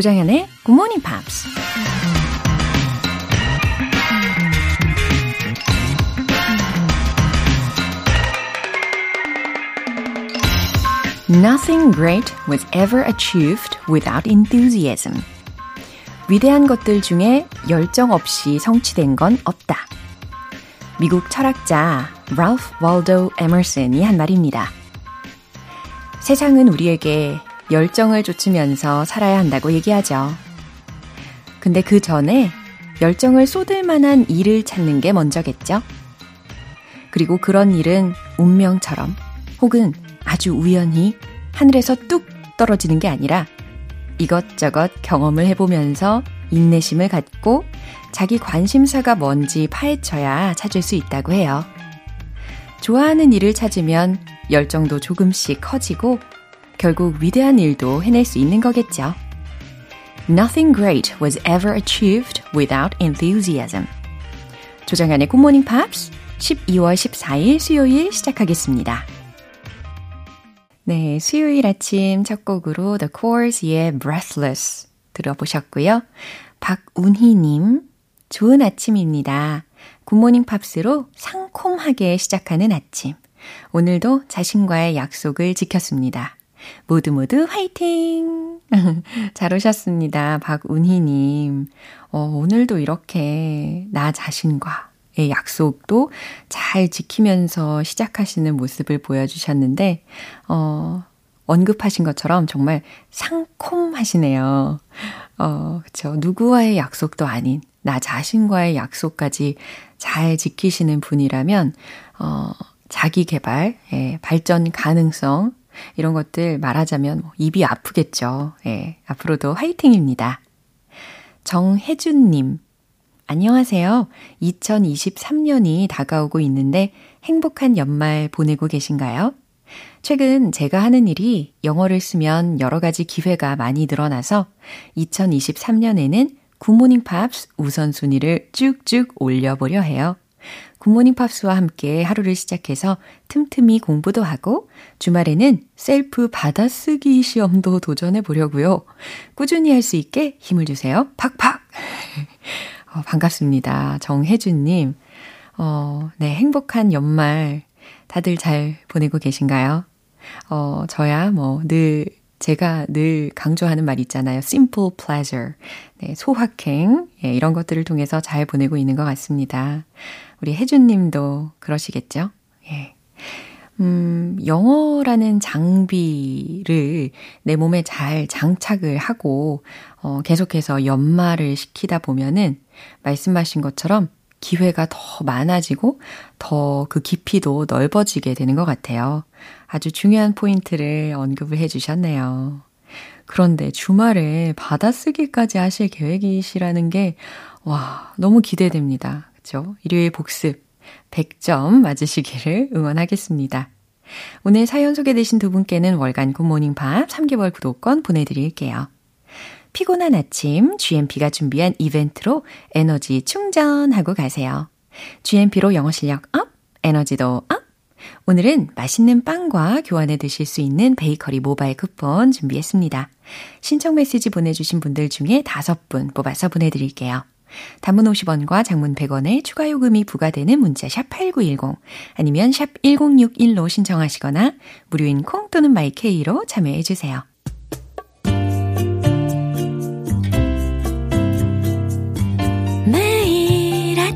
조장현의 Good Morning Pops. Nothing great was ever achieved without enthusiasm. 위대한 것들 중에 열정 없이 성취된 건 없다. 미국 철학자 랄프 월도 에머슨이 한 말입니다. 세상은 우리에게 열정을 쫓으면서 살아야 한다고 얘기하죠. 근데 그 전에 열정을 쏟을 만한 일을 찾는 게 먼저겠죠? 그리고 그런 일은 운명처럼 혹은 아주 우연히 하늘에서 뚝 떨어지는 게 아니라 이것저것 경험을 해보면서 인내심을 갖고 자기 관심사가 뭔지 파헤쳐야 찾을 수 있다고 해요. 좋아하는 일을 찾으면 열정도 조금씩 커지고 결국 위대한 일도 해낼 수 있는 거겠죠. Nothing great was ever achieved without enthusiasm. 조정현의 Good Morning Pops 12월 14일 수요일 시작하겠습니다. 네, 수요일 아침 첫 곡으로 The Cors의 Breathless 들어보셨고요. 박운희님, 좋은 아침입니다. 굿모닝 팝스로 상콤하게 시작하는 아침. 오늘도 자신과의 약속을 지켰습니다. 모두 모두 화이팅! 잘 오셨습니다. 박운희님. 어, 오늘도 이렇게 나 자신과의 약속도 잘 지키면서 시작하시는 모습을 보여주셨는데, 어, 언급하신 것처럼 정말 상콤하시네요. 어, 그쵸. 누구와의 약속도 아닌 나 자신과의 약속까지 잘 지키시는 분이라면, 어, 자기 개발, 예, 발전 가능성, 이런 것들 말하자면 뭐 입이 아프겠죠. 예, 앞으로도 화이팅입니다. 정혜준님, 안녕하세요. 2023년이 다가오고 있는데 행복한 연말 보내고 계신가요? 최근 제가 하는 일이 영어를 쓰면 여러 가지 기회가 많이 늘어나서 2023년에는 굿모닝 팝스 우선순위를 쭉쭉 올려보려 해요. 굿모닝 팝스와 함께 하루를 시작해서 틈틈이 공부도 하고 주말에는 셀프 받아쓰기 시험도 도전해 보려고요. 꾸준히 할 수 있게 힘을 주세요. 팍팍! 어, 반갑습니다. 정혜준님. 어, 네, 행복한 연말 다들 잘 보내고 계신가요? 어, 저야 뭐 늘 제가 늘 강조하는 말 있잖아요. simple pleasure. 네, 소확행. 예, 이런 것들을 통해서 잘 보내고 있는 것 같습니다. 우리 혜준 님도 그러시겠죠? 예. 음, 영어라는 장비를 내 몸에 잘 장착을 하고, 어, 계속해서 연말을 시키다 보면은, 말씀하신 것처럼 기회가 더 많아지고, 더 그 깊이도 넓어지게 되는 것 같아요. 아주 중요한 포인트를 언급을 해 주셨네요. 그런데 주말에 받아쓰기까지 하실 계획이시라는 게, 와, 너무 기대됩니다. 그죠? 일요일 복습 100점 맞으시기를 응원하겠습니다. 오늘 사연 소개되신 두 분께는 월간 굿모닝 밥 3개월 구독권 보내드릴게요. 피곤한 아침 GMP가 준비한 이벤트로 에너지 충전하고 가세요. GMP로 영어 실력 up, 에너지도 up! 오늘은 맛있는 빵과 교환해 드실 수 있는 베이커리 모바일 쿠폰 준비했습니다. 신청 메시지 보내주신 분들 중에 다섯 분 뽑아서 보내드릴게요. 단문 50원과 장문 100원의 추가 요금이 부과되는 문자 샵 8910 아니면 샵 1061로 신청하시거나 무료인 콩 또는 마이케이로 참여해 주세요.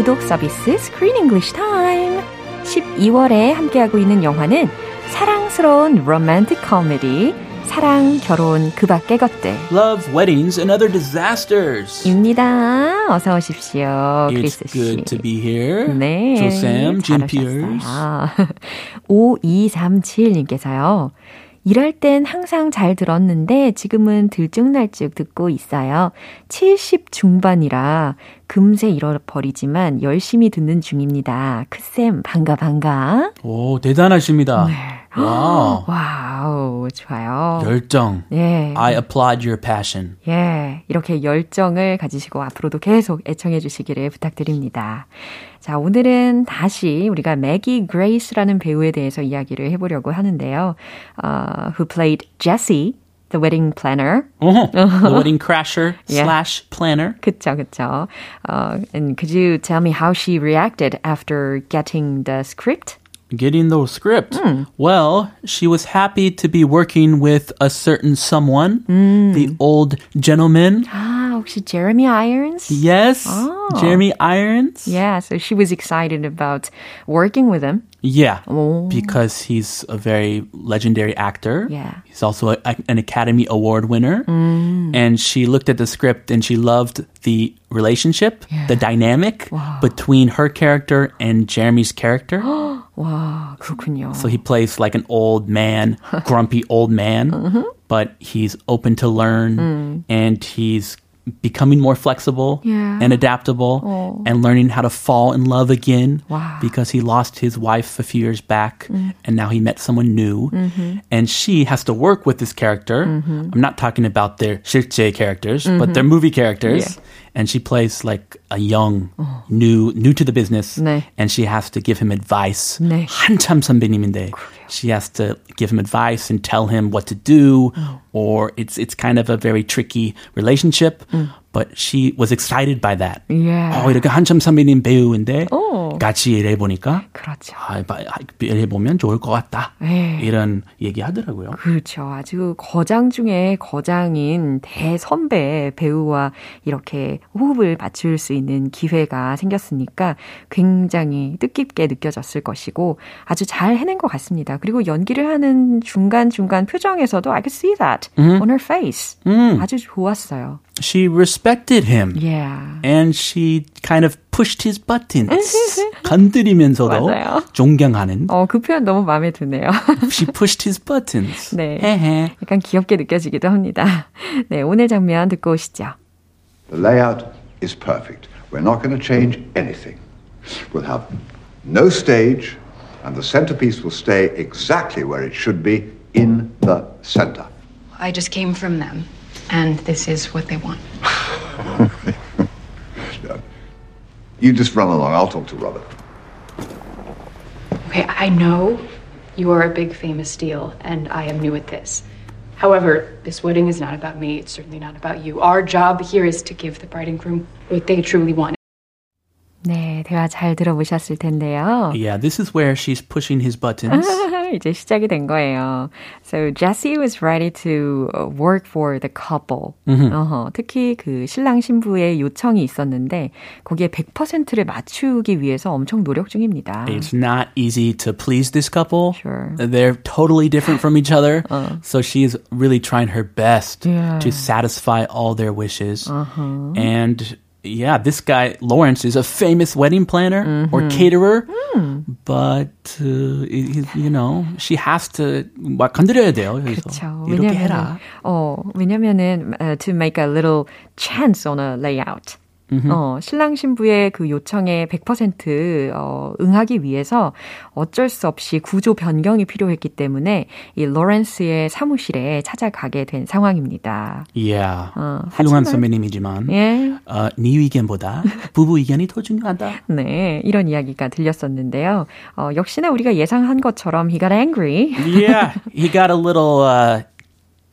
구독 서비스 Screen English Time. 12월에 함께하고 있는 영화는 사랑스러운 로맨틱 코미디 사랑, 결혼, 그 밖의 것들. Love, weddings, and other disasters. 입니다. 어서 오십시오. It's 크리스 씨. good to be here. 네. 조쌤, 잘하셨어요. Pierce. 5237님께서요. 일할 땐 항상 잘 들었는데 지금은 들쭉날쭉 듣고 있어요. 70 중반이라 금세 잃어버리지만 열심히 듣는 중입니다. 크쌤 반가 반가. 오, 대단하십니다. 네. Wow. Wow 좋아요. 열정. 예. I applaud your passion. 예, 이렇게 열정을 가지시고 앞으로도 계속 애청해 주시기를 부탁드립니다. 자, 오늘은 다시 우리가 매기 그레이스라는 배우에 대해서 이야기를 해보려고 하는데요. Uh, who played Jessie, the wedding planner. Oh, the wedding crasher Yeah. slash planner. 그쵸, 그쵸. Uh, and could you tell me how she reacted after getting the script? getting the script. Mm. Well, she was happy to be working with a certain someone, mm. the old gentleman. Ah, 혹시 Jeremy Irons? Yes, oh. Jeremy Irons. Yeah, so she was excited about working with him. Yeah, oh. because he's a very legendary actor. Yeah, he's also a, a, an Academy Award winner. Mm. And she looked at the script and she loved the relationship, yeah. the dynamic between her character and Jeremy's character. 와, 그렇군요. so he plays like an old man, grumpy old man, but he's open to learn and he's becoming more flexible Yeah. and adaptable and learning how to fall in love again Wow. because he lost his wife a few years back and now he met someone new and she has to work with this character i'm not talking about their 실제 characters but their movie characters and she plays like a young new new to the business 네. and she has to give him advice 네. 한참 선배님인데 she has to give him advice and tell him what to do or it's it's kind of a very tricky relationship But she was excited by that Yeah. 어, 이렇게 한참 선배님 배우인데 오. 같이 일해 보니까 그렇죠. 아, 바- 아, 일해 보면 좋을 것 같다 네. 이런 얘기 하더라고요. 그렇죠. 아주 거장 중에 거장인 대선배 배우와 이렇게 호흡을 맞출 수 있는 기회가 생겼으니까 굉장히 뜻깊게 느껴졌을 것이고 아주 잘 해낸 것 같습니다. 그리고 연기를 하는 중간 중간 표정에서도 I could see that on her face. 아주 좋았어요. She respected him Yeah. and she kind of pushed his buttons. 건드리면서도 맞아요. 존경하는. 어, 그 표현 너무 마음에 드네요. She pushed his buttons. 네. 헤헤. 약간 귀엽게 느껴지기도 합니다. 네, 오늘 장면 듣고 오시죠. The layout is perfect. We're not going to change anything. We'll have no stage, and the centerpiece will stay exactly where it should be in the center. I just came from them, and this is what they want. You just run along. I'll talk to Robert. Okay, I know you are a big famous deal, and I am new at this. However, this wedding is not about me. It's certainly not about you. Our job here is to give the bride and groom what they truly want. 네, 대화 잘 들어보셨을 텐데요. Yeah, this is where she's pushing his buttons. 이제 시작이 된 거예요. So Jesse was ready to uh, work for the couple. 어허, 특히 그 신랑 신부의 요청이 있었는데 거기에 100%를 맞추기 위해서 엄청 노력 중입니다. It's not easy to please this couple. Sure. They're totally different from each other. So she's really trying her best Yeah. to satisfy all their wishes. And yeah, this guy, Lawrence, is a famous wedding planner or caterer. But, uh, he- you know, she has to, 막 건드려야 돼요. 그래서 그렇죠. 이렇게 왜냐면은 해라. 어, 왜냐면은 uh, to make a little chance on a layout. 어, 신랑 신부의 그 요청에 100% 어, 응하기 위해서 어쩔 수 없이 구조 변경이 필요했기 때문에 이 로렌스의 사무실에 찾아가게 된 상황입니다. Yeah. 어, 훌륭한 하지만- 선배님이지만, 예. 어, 네 의견보다 부부 의견이 더 중요하다. 네, 이런 이야기가 들렸었는데요. 어, 역시나 우리가 예상한 것처럼 he got angry. yeah, he got a little uh,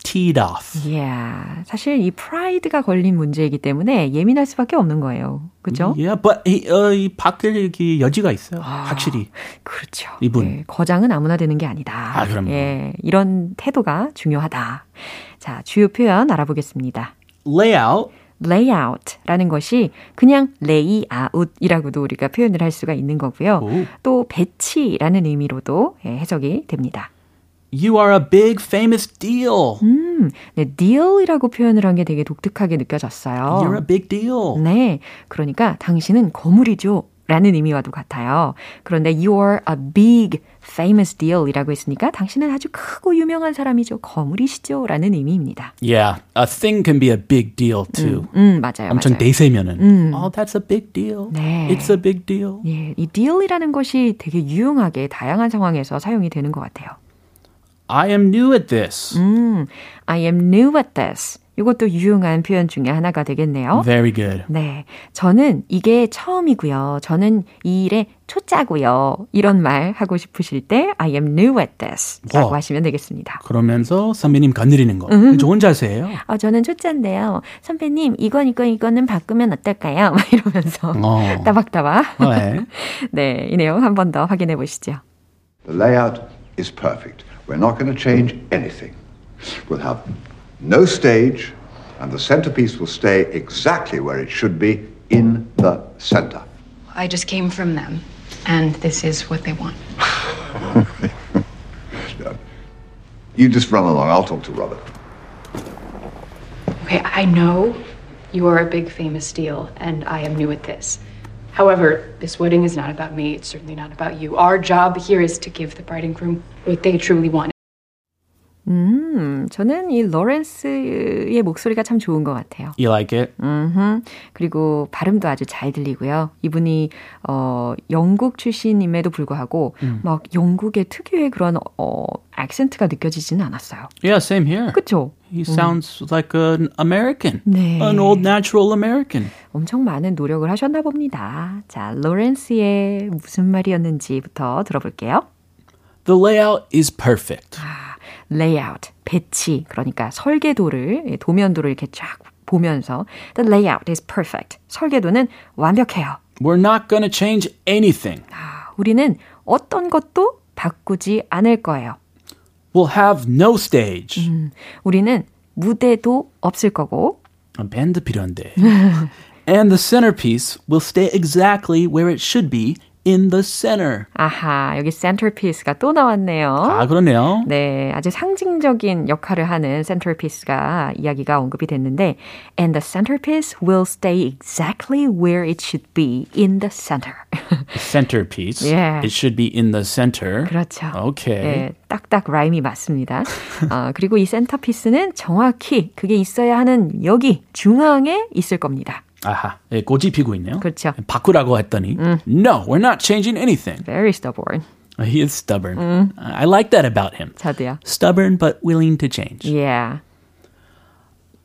teed off. yeah, 사실 이 프라이드가 걸린 문제이기 때문에 예민할 수밖에 없는 거예요. 그죠? Yeah, but 이, 어, 이 바뀔 그 여지가 있어요. 확실히. 그렇죠. 이분. 예, 거장은 아무나 되는 게 아니다. 아, 그럼요. 예, 이런 태도가 중요하다. 자, 주요 표현 알아보겠습니다. Layout layout라는 것이 그냥 layout이라고도 우리가 표현을 할 수가 있는 거고요. 오. 또 배치라는 의미로도 예, 해석이 됩니다. You are a big famous deal. 음, 네, deal이라고 표현을 한 게 되게 독특하게 느껴졌어요. You're a big deal. 네, 그러니까 당신은 거물이죠. 라는 의미와도 같아요. 그런데 you're a big famous deal이라고 했으니까 당신은 아주 크고 유명한 사람이죠. 거물이시죠. 라는 의미입니다. Yeah, a thing can be a big deal too. 음, 맞아요. 엄청 맞아요. 내세면은 oh, that's a big deal. 네. It's a big deal. 예, 이 deal이라는 것이 되게 유용하게 다양한 상황에서 사용이 되는 것 같아요. I am new at this. 음, I am new at this. 이것도 유용한 표현 중에 하나가 되겠네요. Very good. 네. 저는 이게 처음이고요. 저는 이 일에 초짜고요. 이런 말 하고 싶으실 때 I am new at this 라고 와. 하시면 되겠습니다. 그러면서 선배님 건드리는 거. 좋은 자세예요. 아, 저는 초짜인데요. 선배님, 이건 이건 이거는 바꾸면 어떨까요? 막 이러면서 어. 따박따박. 네. 네, 이 내용 한 번 더 확인해 보시죠. The layout is perfect. We're not going to change anything. We'll have no stage, and the centerpiece will stay exactly where it should be in the center. I just came from them, and this is what they want. You just run along. I'll talk to Robert. Okay, I know you are a big famous deal, and I am new at this. However, this wedding is not about me. It's certainly not about you. Our job here is to give the bride and groom what they truly want. 음, 저는 이 로렌스의 목소리가 참 좋은 것 같아요. You like it? 음, 그리고 발음도 아주 잘 들리고요. 이분이 어 영국 출신임에도 불구하고 막 영국의 특유의 그런 어 액센트가 느껴지지는 않았어요. Yeah, same here. 그렇죠? He sounds like an American. 네. An old natural American. 엄청 많은 노력을 하셨나 봅니다. 자, 로렌스의 무슨 말이었는지부터 들어볼게요. The layout is perfect. layout, 배치, 그러니까 설계도를, 예, 도면도를 이렇게 쫙 보면서 the layout is perfect. 설계도는 완벽해요. We're not going to change anything. 아, 우리는 어떤 것도 바꾸지 않을 거예요. We'll have no stage. 음, 우리는 무대도 없을 거고, 밴드 필요한데. And the centerpiece will stay exactly where it should be in the center. 아하, 여기 centerpiece가 또 나왔네요. 아, 그러네요. 네, 아주 상징적인 역할을 하는 centerpiece가 이야기가 언급이 됐는데, and the centerpiece will stay exactly where it should be in the center. Centerpiece. Yeah. It should be in the center. 그렇죠. Okay. 네, 딱딱 라임이 맞습니다. 아, 그리고 이 센터피스는 정확히 그게 있어야 하는 여기 중앙에 있을 겁니다. 아하, 예, 고집 피고 있네요. 그렇죠. 바꾸라고 했더니 No, we're not changing anything. Very stubborn. He is stubborn. I like that about him. 저도요. Stubborn but willing to change. Yeah.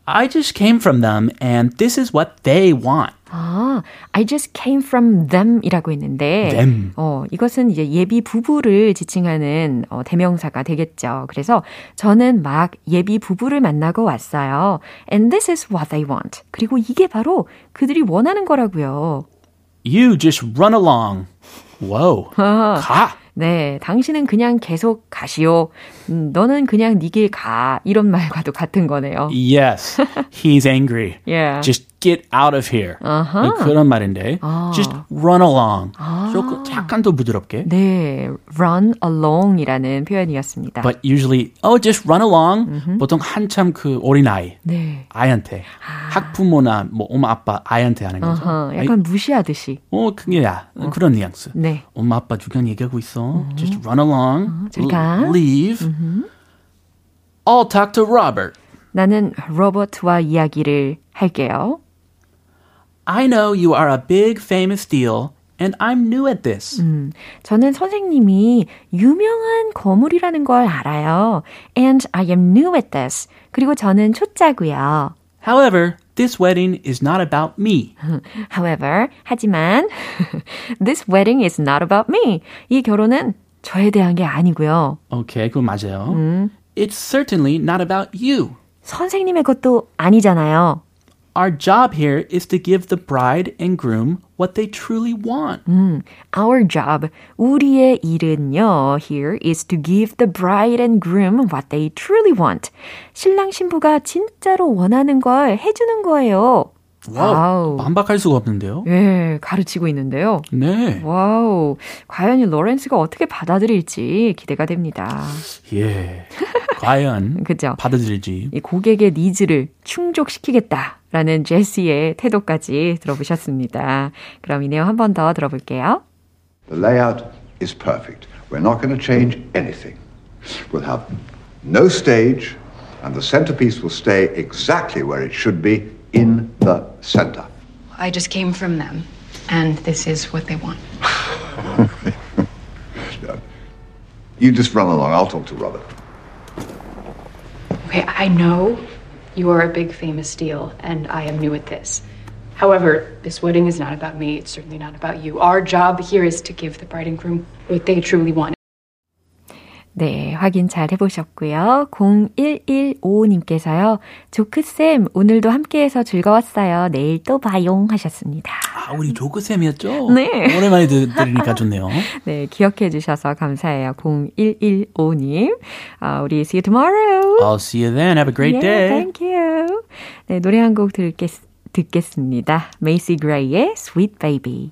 I just came from them and this is what they want. 아, I just came from them이라고 했는데, Them. 어, 이것은 이제 예비 부부를 지칭하는 어, 대명사가 되겠죠. 그래서 저는 막 예비 부부를 만나고 왔어요. And this is what they want. 그리고 이게 바로 그들이 원하는 거라고요. You just run along. Whoa. 가. 네, 당신은 그냥 계속 가시오. 음, 너는 그냥 네 길 가. 이런 말과도 같은 거네요. Yes. He's angry. Yeah. Just get out of here. 그런 말인데. Just run along. 조금 약간 더 부드럽게. 네, run along이라는 표현이었습니다. But usually, oh, just run along. 보통 한참 그 어린 아이. 네. 아이한테. 학부모나 뭐 엄마 아빠 아이한테 하는 거죠. 어허, 약간 무시하듯이. 어, 그게야. 그런 뉘앙스. 네. 엄마 아빠 주변 얘기하고 있어. Just run along. 잘 가. Leave. I'll talk to Robert. 나는 로버트와 이야기를 할게요. I know you are a big famous deal and I'm new at this. 저는 선생님이 유명한 거물이라는 걸 알아요. And I am new at this. 그리고 저는 초짜고요. However, this wedding is not about me. However, 하지만 this wedding is not about me. 이 결혼은 저에 대한 게 아니고요. Okay, 그거 맞아요. It's certainly not about you. 선생님의 것도 아니잖아요. Our job here is to give the bride and groom what they truly want. Our job, 우리의 일은요, here is to give the bride and groom what they truly want. 신랑 신부가 진짜로 원하는 걸 해주는 거예요. 와우. 반박할 수가 없는데요. 예, 가르치고 있는데요. 네. Wow. 과연 이 로렌스가 어떻게 받아들일지 기대가 됩니다. 예. 과연 그죠? 받아들일지. 이 고객의 니즈를 충족시키겠다라는 제시의 태도까지 들어보셨습니다. 그럼 이 내용 한 번 더 들어볼게요. The layout is perfect. We're not going to change anything. We'll have no stage and the centerpiece will stay exactly where it should be in the center. I just came from them, and this is what they want. you just run along. I'll talk to Robert. Okay, I know you are a big famous deal, and I am new at this. However, this wedding is not about me. It's certainly not about you. Our job here is to give the bride and groom what they truly want. 네, 확인 잘 해보셨고요. 0115님께서요. 조크쌤, 오늘도 함께해서 즐거웠어요. 내일 또 봐용 하셨습니다. 아, 우리 조크쌤이었죠? 네. 오랜만에 들으니까 좋네요. 네, 기억해 주셔서 감사해요. 0115님. 아, 우리 see you tomorrow. I'll see you then. Have a great yeah, day. Thank you. 네, 노래 한 곡 듣겠, 듣겠습니다. 메이시 그레이의 Sweet Baby.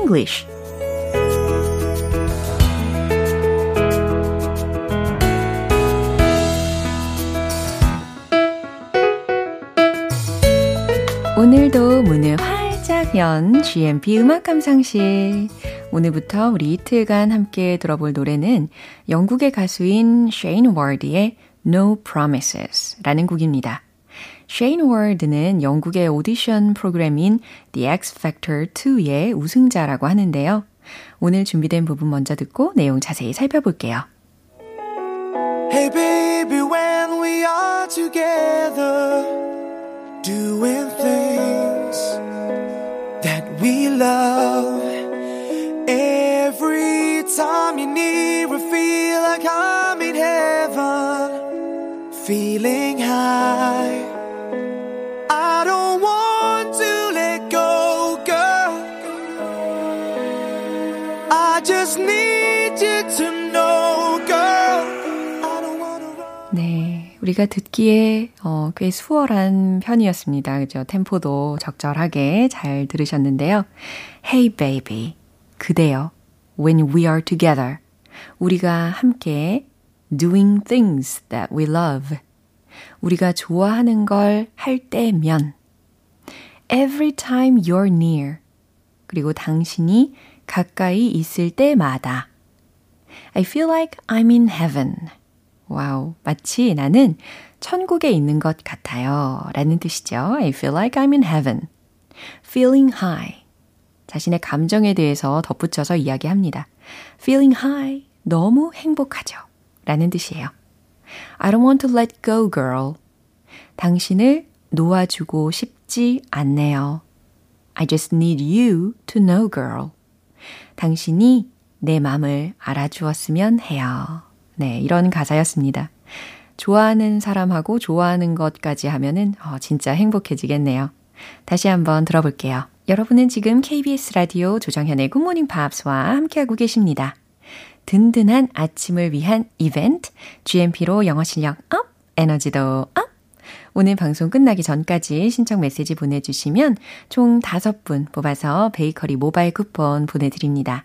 English. 오늘도 문을 활짝 연 GMP 음악 감상실. 오늘부터 우리 이틀간 함께 들어볼 노래는 영국의 가수인 Shane Ward의 No Promises 라는 곡입니다. 쉐인 월드는 영국의 오디션 프로그램인 The X Factor 2의 우승자라고 하는데요. 오늘 준비된 부분 먼저 듣고 내용 자세히 살펴볼게요. Hey baby, when we are together, doing things that we love. Every time you're near, I feel like I'm in heaven, feeling high. 우리가 듣기에 어, 꽤 수월한 편이었습니다. 그죠? 템포도 적절하게 잘 들으셨는데요. Hey baby, 그대여. When we are together. 우리가 함께 doing things that we love. 우리가 좋아하는 걸 할 때면 every time you're near 그리고 당신이 가까이 있을 때마다 I feel like I'm in heaven. 와우, 마치 나는 천국에 있는 것 같아요. 라는 뜻이죠. I feel like I'm in heaven. Feeling high. 자신의 감정에 대해서 덧붙여서 이야기합니다. Feeling high. 너무 행복하죠. 라는 뜻이에요. I don't want to let go, girl. 당신을 놓아주고 싶지 않네요. I just need you to know, girl. 당신이 내 마음을 알아주었으면 해요. 네, 이런 가사였습니다. 좋아하는 사람하고 좋아하는 것까지 하면은 어, 진짜 행복해지겠네요. 다시 한번 들어볼게요. 여러분은 지금 KBS 라디오 조정현의 굿모닝 팝스와 함께하고 계십니다. 든든한 아침을 위한 이벤트, GMP로 영어 실력 up, 에너지도 up! 오늘 방송 끝나기 전까지 신청 메시지 보내주시면 총 5분 뽑아서 베이커리 모바일 쿠폰 보내드립니다.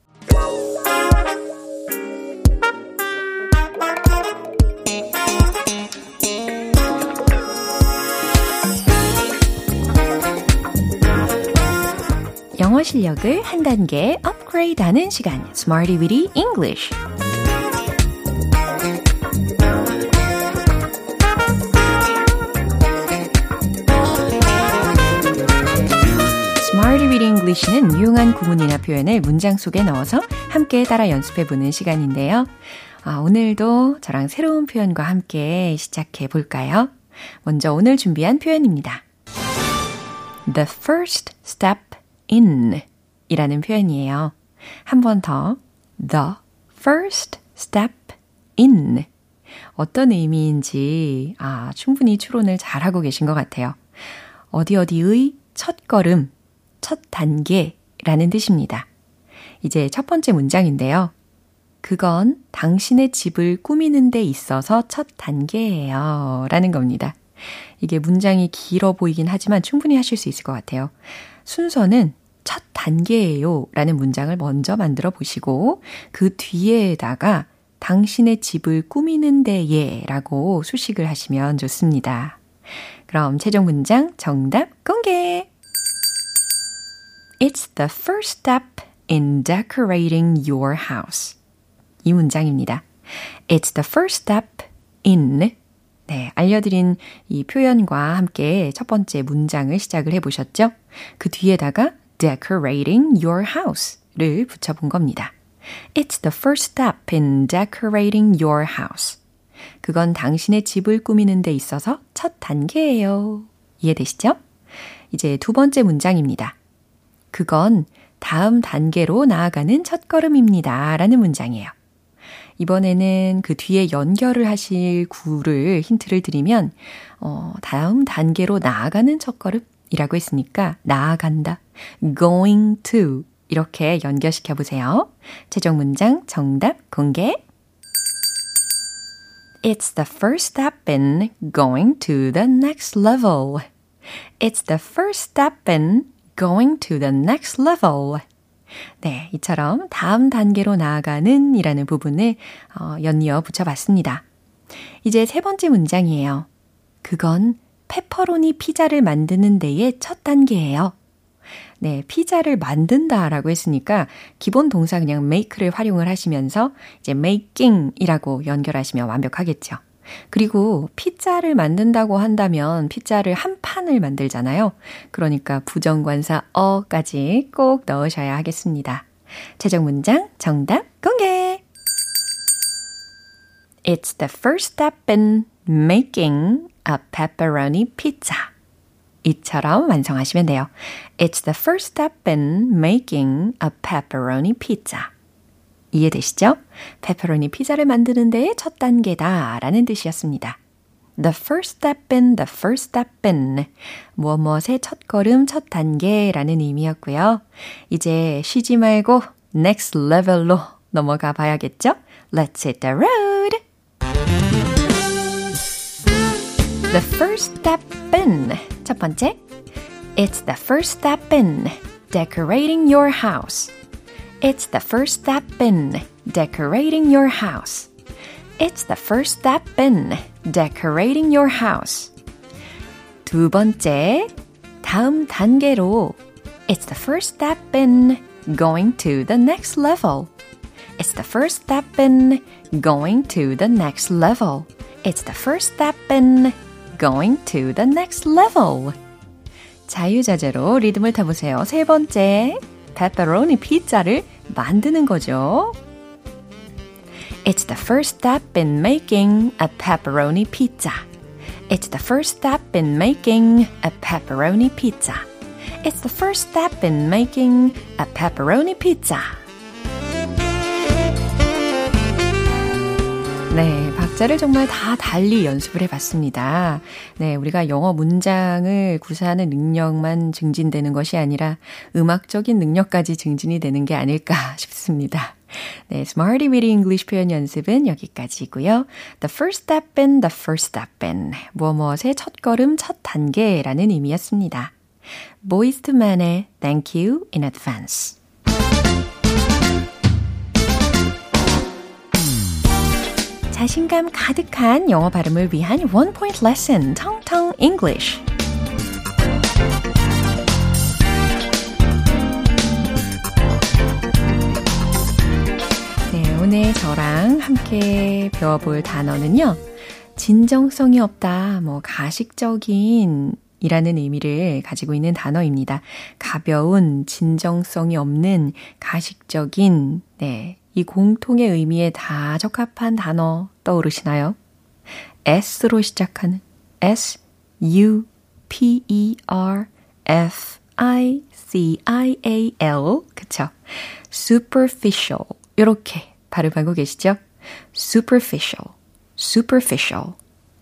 영어 실력을 한 단계 업그레이드 업그레이드 하는 시간, Smarty Weedy English. English는 유용한 구문이나 표현을 문장 속에 넣어서 함께 따라 연습해보는 시간인데요. 아, 오늘도 저랑 새로운 표현과 함께 시작해 볼까요? 먼저 오늘 준비한 표현입니다. The first step in 이라는 표현이에요. 한 번 더. The first step in. 어떤 의미인지, 아, 충분히 추론을 잘하고 계신 것 같아요. 어디 어디의 첫 걸음, 첫 단계라는 뜻입니다. 이제 첫 번째 문장인데요. 그건 당신의 집을 꾸미는 데 있어서 첫 단계예요. 라는 겁니다. 이게 문장이 길어 보이긴 하지만 충분히 하실 수 있을 것 같아요. 순서는 첫 단계예요. 라는 문장을 먼저 만들어 보시고 그 뒤에다가 당신의 집을 꾸미는 데에 라고 수식을 하시면 좋습니다. 그럼 최종 문장 정답 공개! It's the first step in decorating your house. 이 문장입니다. It's the first step in 네, 알려드린 이 표현과 함께 첫 번째 문장을 시작을 해보셨죠? 그 뒤에다가 decorating your house를 붙여본 겁니다. It's the first step in decorating your house. 그건 당신의 집을 꾸미는 데 있어서 첫 단계예요. 이해되시죠? 이제 두 번째 문장입니다. 그건 다음 단계로 나아가는 첫 걸음입니다. 라는 문장이에요. 이번에는 그 뒤에 연결을 하실 구를 힌트를 드리면, 어, 다음 단계로 나아가는 첫 걸음이라고 했으니까, 나아간다. Going to. 이렇게 연결시켜 보세요. 최종 문장 정답 공개. It's the first step in going to the next level. It's the first step in going to the next level. 네, 이처럼 다음 단계로 나아가는 이라는 부분을 어, 연이어 붙여봤습니다. 이제 세 번째 문장이에요. 그건 페퍼로니 피자를 만드는 데의 첫 단계예요. 네, 피자를 만든다라고 했으니까 기본 동사 그냥 make를 활용을 하시면서 이제 making이라고 연결하시면 완벽하겠죠. 그리고 피자를 만든다고 한다면 피자를 한 판을 만들잖아요. 그러니까 부정관사 어까지 꼭 넣으셔야 하겠습니다. 최종 문장 정답 공개! It's the first step in making a pepperoni pizza. 이처럼 완성하시면 돼요. It's the first step in making a pepperoni pizza. 이해되시죠? 페퍼로니 피자를 만드는 데의 첫 단계다 라는 뜻이었습니다. The first step in, the first step in. 무엇 무엇의 첫 걸음, 첫 단계라는 의미였고요. 이제 쉬지 말고 next level로 넘어가 봐야겠죠? Let's hit the road! The first step in. 첫 번째. It's the first step in decorating your house. It's the first step in decorating your house. It's the first step in decorating your house. 두 번째, 다음 단계로 It's the first step in going to the next level. It's the first step in going to the next level. It's the first step in going to the next level. 자유자재로 리듬을 타보세요. 세 번째. 페퍼로니 피자를 만드는 거죠. It's the first step in making a pepperoni pizza. It's the first step in making a pepperoni pizza. It's the first step in making a pepperoni pizza. 네, 박자를 정말 다 달리 연습을 해봤습니다. 네, 우리가 영어 문장을 구사하는 능력만 증진되는 것이 아니라 음악적인 능력까지 증진이 되는 게 아닐까 싶습니다. 네, Smarty Weedy English 표현 연습은 여기까지고요. The first step in, the first step in. 무엇 무엇의 첫 걸음, 첫 단계라는 의미였습니다. Boys to Men의 Thank You in Advance. 자신감 가득한 영어 발음을 위한 원 포인트 레슨 텅텅 English. 네, 오늘 저랑 함께 배워볼 단어는요. 진정성이 없다, 뭐 가식적인 이라는 의미를 가지고 있는 단어입니다. 가벼운, 진정성이 없는, 가식적인, 네, 이 공통의 의미에 다 적합한 단어 떠오르시나요? S로 시작하는 S, U, P, E, R, F, I, C, I, A, L. 그쵸? superficial. 이렇게 발음하고 계시죠? superficial, superficial,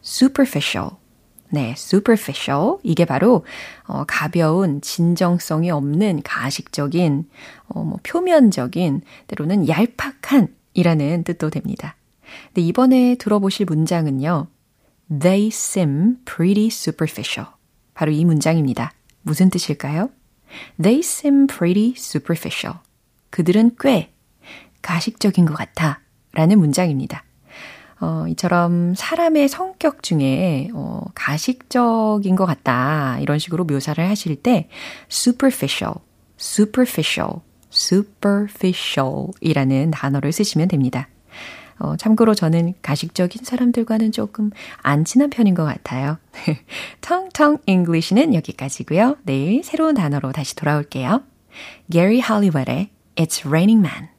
superficial. 네, superficial. 이게 바로, 어, 가벼운, 진정성이 없는, 가식적인, 어, 뭐, 표면적인, 때로는 얄팍한 이라는 뜻도 됩니다. 근데 이번에 들어보실 문장은요. They seem pretty superficial. 바로 이 문장입니다. 무슨 뜻일까요? They seem pretty superficial. 그들은 꽤 가식적인 것 같아. 라는 문장입니다. 어, 이처럼 사람의 성격 중에 어, 가식적인 것 같다 이런 식으로 묘사를 하실 때 superficial, superficial, superficial이라는 단어를 쓰시면 됩니다. 어, 참고로 저는 가식적인 사람들과는 조금 안 친한 편인 것 같아요. 텅텅 English는 여기까지고요. 내일 새로운 단어로 다시 돌아올게요. Gary Hollywood의 It's Raining Man.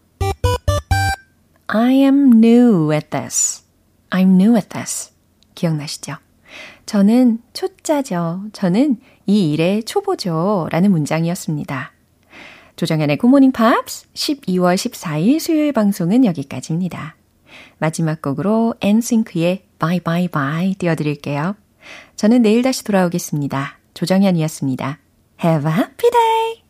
I am new at this. I'm new at this. 기억나시죠? 저는 초짜죠. 저는 이 일의 초보죠. 라는 문장이었습니다. 조정현의 굿모닝 팝스 12월 14일 수요일 방송은 여기까지입니다. 마지막 곡으로 엔싱크의 Bye Bye Bye 띄워드릴게요. 저는 내일 다시 돌아오겠습니다. 조정현이었습니다. Have a happy day!